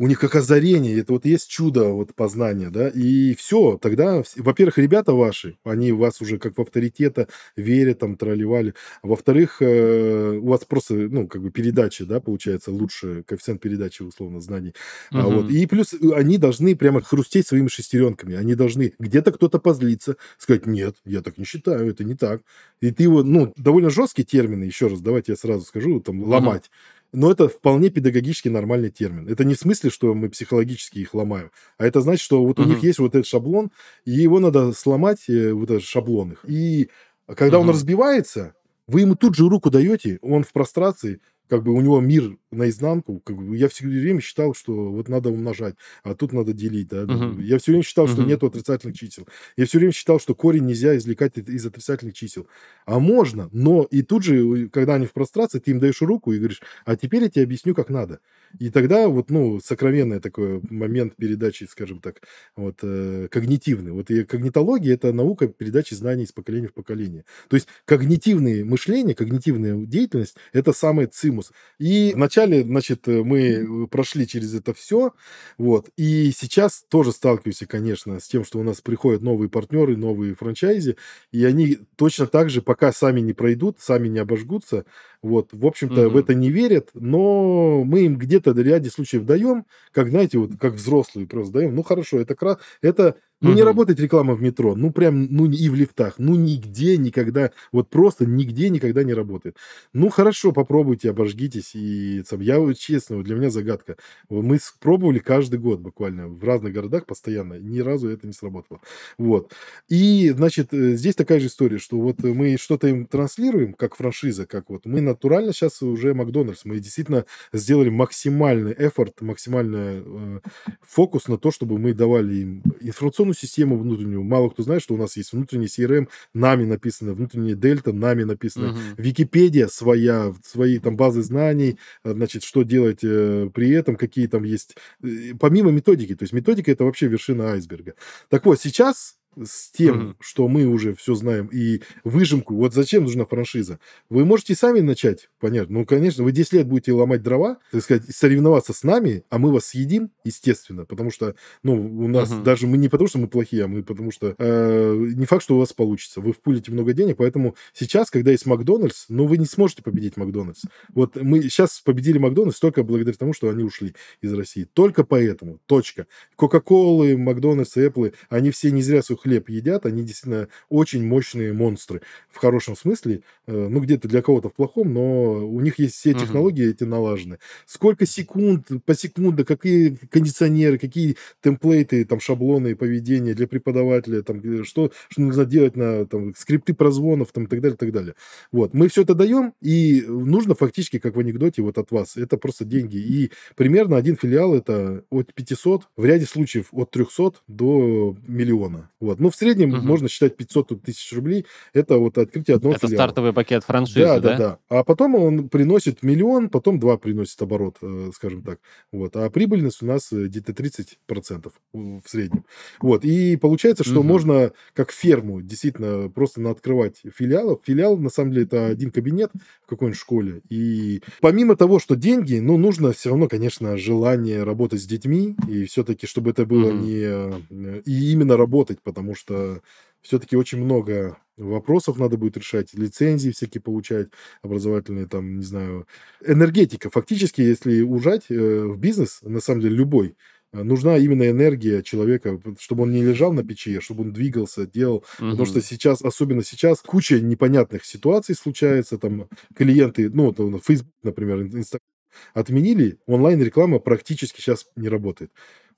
Speaker 2: у них как озарение, это вот есть чудо вот познания, да, и все, тогда, во-первых, ребята ваши, они вас уже как в авторитета верят, там, тролливали, во-вторых, э, у вас просто, ну, как бы передача, да, получается, лучше, коэффициент передачи, условно, знаний, угу. а, вот, и плюс э, они должны прямо хрустеть своими шестеренками, они должны, где-то кто-то позлиться, сказать, нет, я так не считаю, это не так, и ты его, ну, довольно жесткие термины, еще раз, давайте я сразу скажу, там, ломать, угу но это вполне педагогически нормальный термин. Это не в смысле, что мы психологически их ломаем, а это значит, что вот у них есть вот этот шаблон, и его надо сломать, э, вот этот шаблон их. И когда он разбивается, вы ему тут же руку даете, он в прострации, как бы у него мир наизнанку. Как бы я все время считал, что вот надо умножать, а тут надо делить. Да? Uh-huh. Я все время считал, что нет отрицательных чисел. Я все время считал, что корень нельзя извлекать из отрицательных чисел. А можно, но и тут же, когда они в прострации, ты им даешь руку и говоришь, а теперь я тебе объясню, как надо. И тогда вот, ну, сокровенный такой момент передачи, скажем так, вот, э, когнитивный. Вот и когнитология – это наука передачи знаний из поколения в поколение. То есть когнитивное мышление, когнитивная деятельность – это самый цимус. И вначале вначале, значит, э, мы прошли через это все, вот, и сейчас тоже сталкиваемся, конечно, с тем, что у нас приходят новые партнеры, новые франчайзи, и они точно так же, пока сами не пройдут, сами не обожгутся, вот, в общем-то,
Speaker 1: Мгм.
Speaker 2: в это не верят, но мы им где-то в ряде случаев даем, как, знаете, вот как взрослые просто даем. Ну, хорошо, это, это ну, не работает реклама в метро, ну, прям, ну, и в лифтах, ну, нигде никогда, вот просто нигде никогда не работает. Ну, хорошо, попробуйте, обожгитесь, и сам, я вот честно, вот для меня загадка. Мы пробовали каждый год буквально в разных городах постоянно, ни разу это не сработало. Вот. И, значит, э, здесь такая же история, что вот мы что-то им транслируем, как франшиза, как вот мы натурально сейчас уже Макдональдс, мы действительно сделали максимальный эфорт, максимальный э, фокус на то, чтобы мы давали им информационную систему внутреннюю. Мало кто знает, что у нас есть внутренний CRM, нами написано, внутренняя дельта, нами написано.
Speaker 1: Мгм.
Speaker 2: Википедия своя, свои там базы знаний, э, значит, что делать э, при этом, какие там есть, э, помимо методики. То есть методика это вообще вершина айсберга. Так вот, сейчас с тем,
Speaker 1: Мгм.
Speaker 2: что мы уже все знаем, и выжимку, вот зачем нужна франшиза? Вы можете сами начать, понятно. Ну, конечно, вы 10 лет будете ломать дрова, так сказать, соревноваться с нами, а мы вас съедим, естественно, потому что, ну, у нас
Speaker 1: Мгм.
Speaker 2: даже мы не потому, что мы плохие, а мы потому что э, не факт, что у вас получится. Вы впулите много денег, поэтому сейчас, когда есть Макдональдс, ну, вы не сможете победить Макдональдс. Вот мы сейчас победили Макдональдс только благодаря тому, что они ушли из России. Только поэтому. Точка. Кока-колы, Макдональдс, Эпплы, они все не зря свой хлеб едят, они действительно очень мощные монстры в хорошем смысле, э, ну, где-то для кого-то в плохом, но у них есть все технологии эти налажены. Сколько секунд, по секунду, какие кондиционеры, какие темплейты, там, шаблоны поведения для преподавателя, там, что, что нужно делать на там, скрипты прозвонов, там, и так далее, и так далее. Вот, мы все это даем, и нужно фактически, как в анекдоте, вот от вас, это просто деньги. И примерно один филиал это от 500, в ряде случаев от 300 до миллиона. Вот. Ну, в среднем
Speaker 1: Мгм.
Speaker 2: можно считать 500 тысяч рублей. Это вот открытие одного
Speaker 1: Это
Speaker 2: филиала.
Speaker 1: стартовый пакет франшизы,
Speaker 2: Да,
Speaker 1: да?
Speaker 2: да, да. А потом он приносит миллион, потом два приносит оборот, э, скажем так. Вот. А прибыльность у нас э, где-то 30% в среднем. Вот. И получается, что
Speaker 1: Мгм.
Speaker 2: можно как ферму действительно просто открывать филиалов. Филиал, на самом деле, это один кабинет в какой-нибудь школе. И помимо того, что деньги, ну, нужно все равно, конечно, желание работать с детьми. И все-таки, чтобы это было
Speaker 1: Мгм.
Speaker 2: не... э, И именно работать, потому что все-таки очень много вопросов надо будет решать, лицензии всякие получать, образовательные, там, не знаю, энергетика. Фактически, если ужать э, в бизнес, на самом деле любой, э, нужна именно энергия человека, чтобы он не лежал на печи, а чтобы он двигался, делал. Потому что сейчас, особенно сейчас, куча непонятных ситуаций случается, там, клиенты, ну, вот, ну, Facebook, например, Инстаграм, отменили, онлайн-реклама практически сейчас не работает.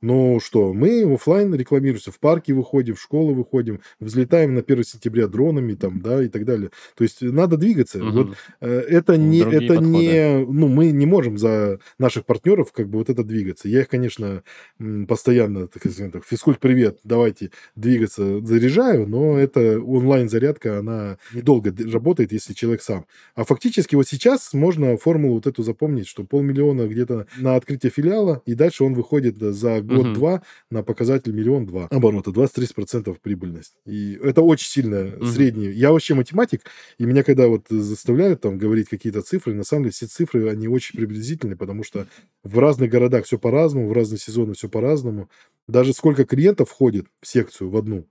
Speaker 2: Ну что, мы оффлайн рекламируемся, в парке выходим, в школы выходим, взлетаем на 1 сентября дронами, там, да, и так далее. То есть надо двигаться. Вот
Speaker 1: Мгм.
Speaker 2: э, это не,
Speaker 1: Другие
Speaker 2: это не, ну, мы не можем за наших партнеров как бы вот это двигаться. Я их, конечно, постоянно, так сказать, физкульт, привет, давайте двигаться, заряжаю, но это онлайн-зарядка, она недолго работает, если человек сам. А фактически вот сейчас можно формулу вот эту запомнить, что полмиллиона где-то на открытие филиала, и дальше он выходит за Год-два на показатель миллион два оборота, 20-30% прибыльность. И это очень сильно
Speaker 1: Мгм.
Speaker 2: средний. Я вообще математик, и меня когда вот заставляют там говорить какие-то цифры, на самом деле все цифры, они очень приблизительные, потому что в разных городах все по-разному, в разные сезоны все по-разному. Даже сколько клиентов входит в секцию в одну,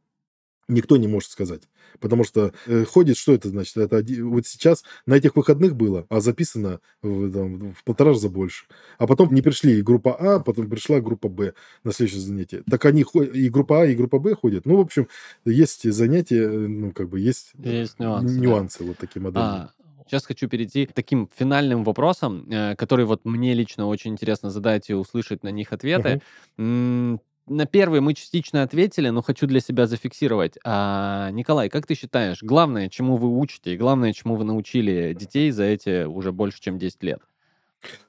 Speaker 2: никто не может сказать. Потому что э, ходит, что это значит? Это оди- вот сейчас на этих выходных было, а записано в, там, в полтора раза больше. А потом не пришли и группа А, потом пришла группа Б на следующее занятие. Так они и группа А, и группа Б ходят. Ну, в общем, есть занятия, э, ну, как бы есть,
Speaker 1: Есть нюансы, да.
Speaker 2: нюансы вот такие модельные.
Speaker 1: А, сейчас хочу перейти к таким финальным вопросам, э, которые вот мне лично очень интересно задать и услышать на них ответы. М, На первый мы частично ответили, но хочу для себя зафиксировать. А, Николай, как ты считаешь, главное, чему вы учите, и главное, чему вы научили детей за эти уже больше, чем 10 лет?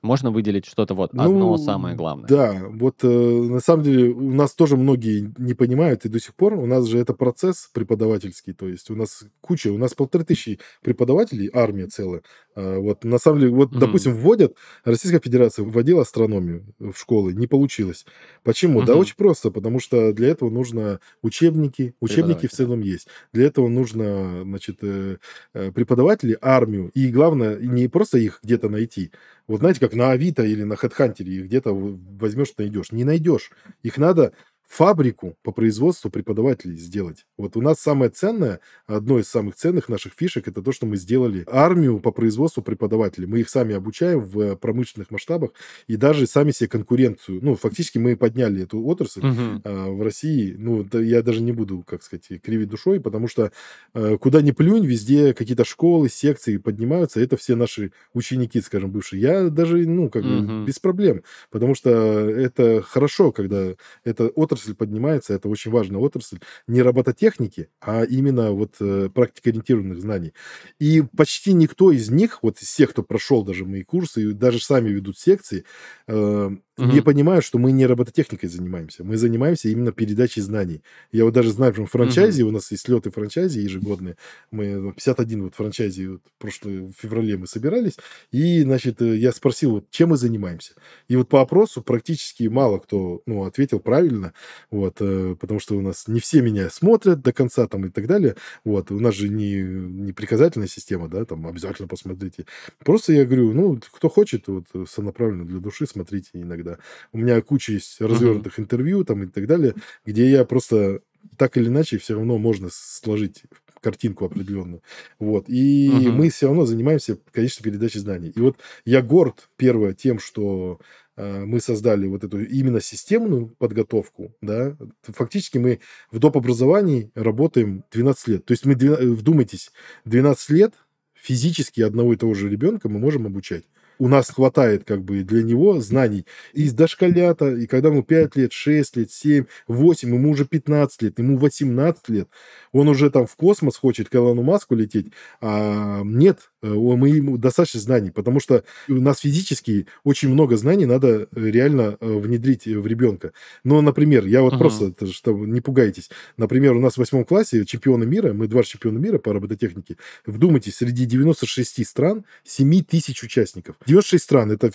Speaker 1: Можно выделить что-то вот одно самое главное?
Speaker 2: Ну, Да, вот э, на самом деле у нас тоже многие не понимают, и до сих пор у нас же это процесс преподавательский, то есть у нас куча, у нас полторы тысячи преподавателей, армия целая. А, вот на самом деле, вот,
Speaker 1: Мгм.
Speaker 2: допустим, вводят, Российская Федерация вводила астрономию в школы, не получилось. Почему? Да
Speaker 1: Мгм.
Speaker 2: очень просто, потому что для этого нужно учебники, учебники в целом есть. Для этого нужно, значит, э, э, преподаватели, армию, и главное, не просто их где-то найти, Вот знаете, как на Авито или на HeadHunter где-то возьмешь, найдешь. Не найдешь. Их надо фабрику по производству преподавателей сделать. Вот у нас самое ценное, одно из самых ценных наших фишек, это то, что мы сделали армию по производству преподавателей. Мы их сами обучаем в промышленных масштабах и даже сами себе конкуренцию. Ну, фактически мы подняли эту отрасль uh-huh. а, в России. Ну, да, я даже не буду, как сказать, кривить душой, потому что а, куда ни плюнь, везде какие-то школы, секции поднимаются. Это все наши ученики, скажем, бывшие. Я даже, ну, как uh-huh. бы без проблем, потому что это хорошо, когда эта отрасль отрасль поднимается, это очень важная отрасль, не робототехники, а именно вот э, практикоориентированных знаний. И почти никто из них, вот из всех, кто прошел даже мои курсы, и даже сами ведут секции, э, угу. не понимают, что мы не робототехникой занимаемся, мы занимаемся именно передачей знаний. Я вот даже знаю, что в франчайзе, угу. у нас есть слеты франчайзи ежегодные, мы 51 вот франчайзи вот в прошлом феврале мы собирались, и, значит, э, я спросил, вот, чем мы занимаемся. И вот по опросу практически мало кто ну, ответил правильно, вот, э, потому что у нас не все меня смотрят до конца там и так далее, вот, у нас же не, не приказательная система, да, там обязательно посмотрите. Просто я говорю, ну, кто хочет, вот, сонаправленно для души смотрите иногда иногда. У меня куча есть развернутых uh-huh. интервью там и так далее, где я просто так или иначе все равно можно сложить картинку определенную. Вот. И uh-huh. мы все равно занимаемся, конечно, передачей знаний. И вот я горд, первое, тем, что э, мы создали вот эту именно системную подготовку, да, фактически мы в доп. образовании работаем 12 лет. То есть мы, вдумайтесь, 12 лет физически одного и того же ребенка мы можем обучать у нас хватает как бы для него знаний. Из дошколята, и когда ему 5 лет, 6 лет, 7, 8, ему уже 15 лет, ему 18 лет, он уже там в космос хочет к Элону Маску лететь, а нет, мы ему достаточно знаний, потому что у нас физически очень много знаний надо э, реально э, внедрить в ребенка. Но, например, я вот uh-huh. просто, чтобы не пугайтесь, например, у нас в восьмом классе чемпионы мира, мы два чемпиона мира по робототехнике, вдумайтесь, среди 96 стран 7 тысяч участников. 96 стран, это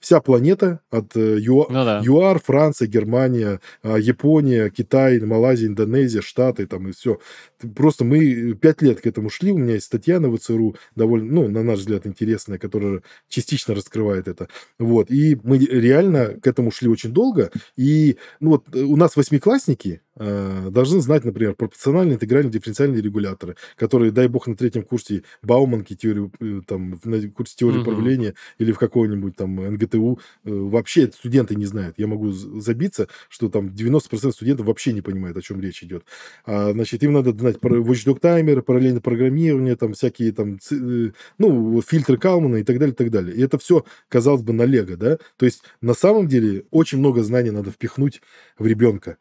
Speaker 2: вся планета от ЮАР, ну, да. ЮАР Франция, Германия, а, Япония, Китай, Малайзия, Индонезия, Штаты там и все. Просто мы пять лет к этому шли. У меня есть статья на ВЦРУ, довольно, ну, на наш взгляд, интересная, которая частично раскрывает это. Вот. И мы реально к этому шли очень долго. И ну, вот у нас восьмиклассники, Э, должны знать, например, пропорциональные интегральные дифференциальные регуляторы, которые, дай бог, на третьем курсе Бауманки, теорию, э, там, на курсе теории угу. управления или в какой-нибудь там НГТУ, э, вообще студенты не знают. Я могу забиться, что там 90% студентов вообще не понимают, о чем речь идет. А, значит, им надо знать watchdog таймеры, параллельное программирование, там всякие там, ну, фильтры Калмана и так далее, и так далее. И это все, казалось бы, на лего, да? То есть, на самом деле, очень много знаний надо впихнуть в ребенка.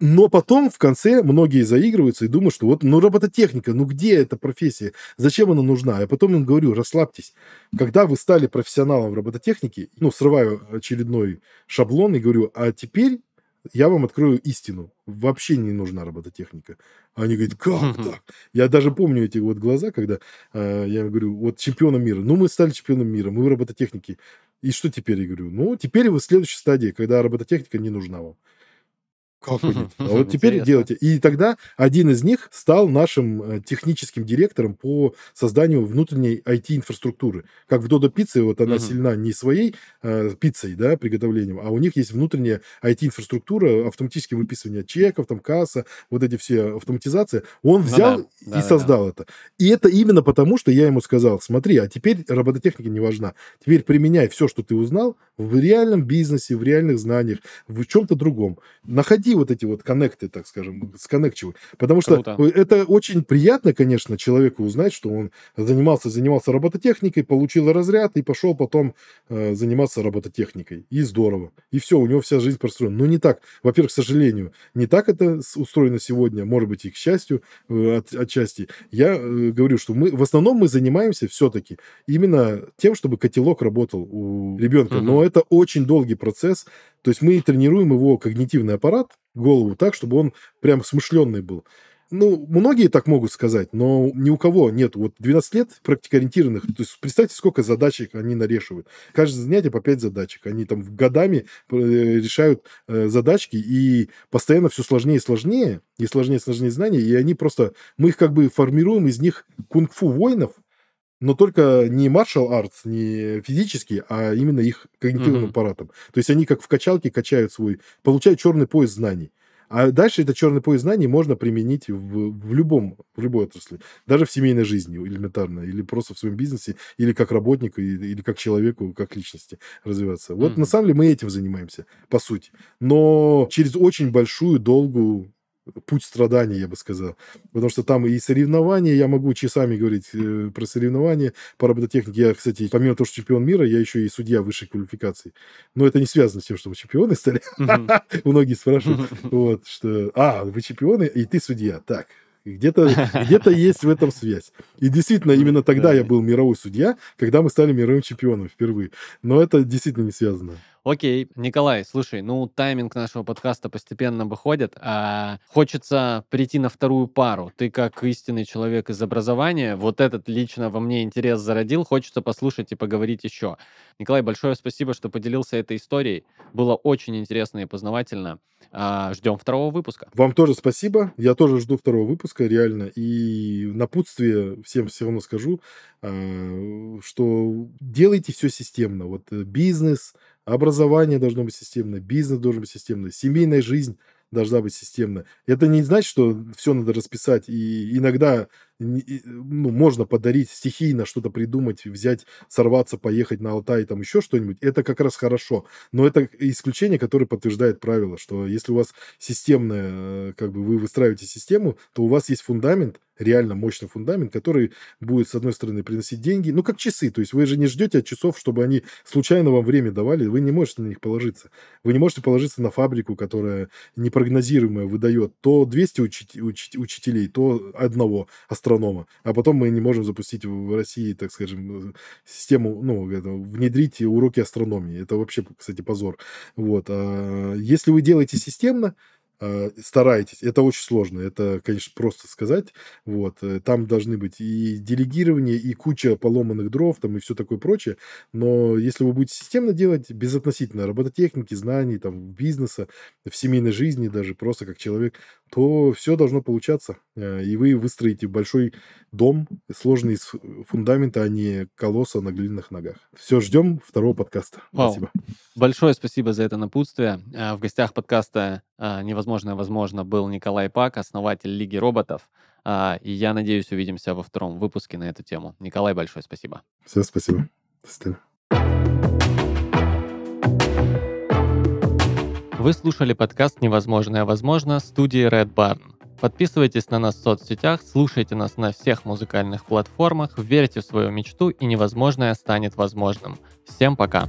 Speaker 2: Но потом в конце многие заигрываются и думают, что вот, ну, робототехника, ну, где эта профессия? Зачем она нужна? Я потом им говорю, расслабьтесь. Когда вы стали профессионалом в робототехнике, ну, срываю очередной шаблон и говорю, а теперь я вам открою истину. Вообще не нужна робототехника. Они говорят, как так? Я даже помню эти вот глаза, когда э, я говорю, вот чемпионом мира. Ну, мы стали чемпионом мира, мы в робототехнике. И что теперь? Я говорю, ну, теперь вы в следующей стадии, когда робототехника не нужна вам. Как нет? (laughs) А вот теперь Интересно. делайте. И тогда один из них стал нашим э, техническим директором по созданию внутренней IT-инфраструктуры. Как в Додо Пицце, вот она угу. сильна не своей э, пиццей, да, приготовлением, а у них есть внутренняя IT-инфраструктура, автоматическое выписывание чеков, там, касса, вот эти все автоматизации. Он ну взял ну, да. и да, создал да. это. И это именно потому, что я ему сказал, смотри, а теперь робототехника не важна. Теперь применяй все, что ты узнал в реальном бизнесе, в реальных знаниях, в чем-то другом. Находи вот эти вот коннекты, так скажем, сконнекчивай. Потому что Круто. это очень приятно, конечно, человеку узнать, что он занимался, занимался робототехникой, получил разряд и пошел потом э, заниматься робототехникой. И здорово. И все, у него вся жизнь построена. Но не так. Во-первых, к сожалению, не так это устроено сегодня, может быть, и к счастью, э, от, отчасти. Я э, говорю, что мы в основном мы занимаемся все-таки именно тем, чтобы котелок работал у ребенка. Угу. Но это очень долгий процесс. То есть мы тренируем его когнитивный аппарат, голову так, чтобы он прям смышленный был. Ну, многие так могут сказать, но ни у кого нет. Вот 12 лет практикоориентированных. То есть представьте, сколько задачек они нарешивают. Каждое занятие по 5 задачек. Они там годами э, решают э, задачки, и постоянно все сложнее и сложнее, и сложнее и сложнее знания, и они просто... Мы их как бы формируем из них кунг-фу воинов, но только не martial arts, не физически, а именно их когнитивным
Speaker 1: Мгм.
Speaker 2: аппаратом. То есть они как в качалке качают свой, получают черный пояс знаний. А дальше этот черный пояс знаний можно применить в, в любом, в любой отрасли. Даже в семейной жизни элементарно. Или просто в своем бизнесе, или как работнику, или, или как человеку, как личности развиваться. Вот
Speaker 1: Мгм.
Speaker 2: на самом деле мы этим занимаемся, по сути. Но через очень большую, долгую путь страданий, я бы сказал. Потому что там и соревнования, я могу часами говорить э, про соревнования по робототехнике. Я, кстати, помимо того, что чемпион мира, я еще и судья высшей квалификации. Но это не связано с тем, что мы чемпионы стали. (laughs) Многие спрашивают, вот, что, а, вы чемпионы, и ты судья. Так, где-то (laughs) где есть в этом связь. И действительно, именно тогда
Speaker 1: Да.
Speaker 2: я был мировой судья, когда мы стали мировым чемпионом впервые. Но это действительно не связано.
Speaker 1: Окей, Николай, слушай, ну тайминг нашего подкаста постепенно выходит, а хочется прийти на вторую пару. Ты как истинный человек из образования, вот этот лично во мне интерес зародил, хочется послушать и поговорить еще. Николай, большое спасибо, что поделился этой историей. Было очень интересно и познавательно. А, Ждем второго выпуска.
Speaker 2: Вам тоже спасибо. Я тоже жду второго выпуска, реально. И напутствие всем все равно скажу, а, что делайте все системно. Вот э, бизнес, образование должно быть системно, бизнес должен быть системно, семейная жизнь должна быть системна. Это не значит, что все надо расписать. И иногда ну, можно подарить стихийно что-то придумать, взять, сорваться, поехать на Алтай, там еще что-нибудь. Это как раз хорошо. Но это исключение, которое подтверждает правило, что если у вас системная, э, как бы вы выстраиваете систему, то у вас есть фундамент, реально мощный фундамент, который будет, с одной стороны, приносить деньги, ну, как часы, то есть вы же не ждете от часов, чтобы они случайно вам время давали, вы не можете на них положиться. Вы не можете положиться на фабрику, которая непрогнозируемая выдает то 200 учи- учи- учителей, то одного астронома, а потом мы не можем запустить в России, так скажем, э, систему, ну, это, внедрить уроки астрономии. Это вообще, кстати, позор. Вот. а если вы делаете системно, а, стараетесь, это очень сложно, это, конечно, просто сказать, вот, э, там должны быть и делегирование, и куча поломанных дров, там, и все такое прочее, но если вы будете системно делать, безотносительно робототехники, знаний, там, бизнеса, в семейной жизни даже, просто как человек, то все должно получаться, э, и вы выстроите большой дом, сложный из фундамента, а не колосса на глиняных ногах. Все, ждем второго подкаста.
Speaker 1: Вау.
Speaker 2: Спасибо.
Speaker 1: Большое спасибо за это напутствие. А, В гостях подкаста а, «Невозможное возможно» был Николай Пак, основатель Лиги роботов. И я надеюсь, увидимся во втором выпуске на эту тему. Николай, большое спасибо.
Speaker 2: Все, спасибо. До свидания.
Speaker 1: Вы слушали подкаст «Невозможное возможно» студии Red Barn. Подписывайтесь на нас в соцсетях, слушайте нас на всех музыкальных платформах, верьте в свою мечту и невозможное станет возможным. Всем пока!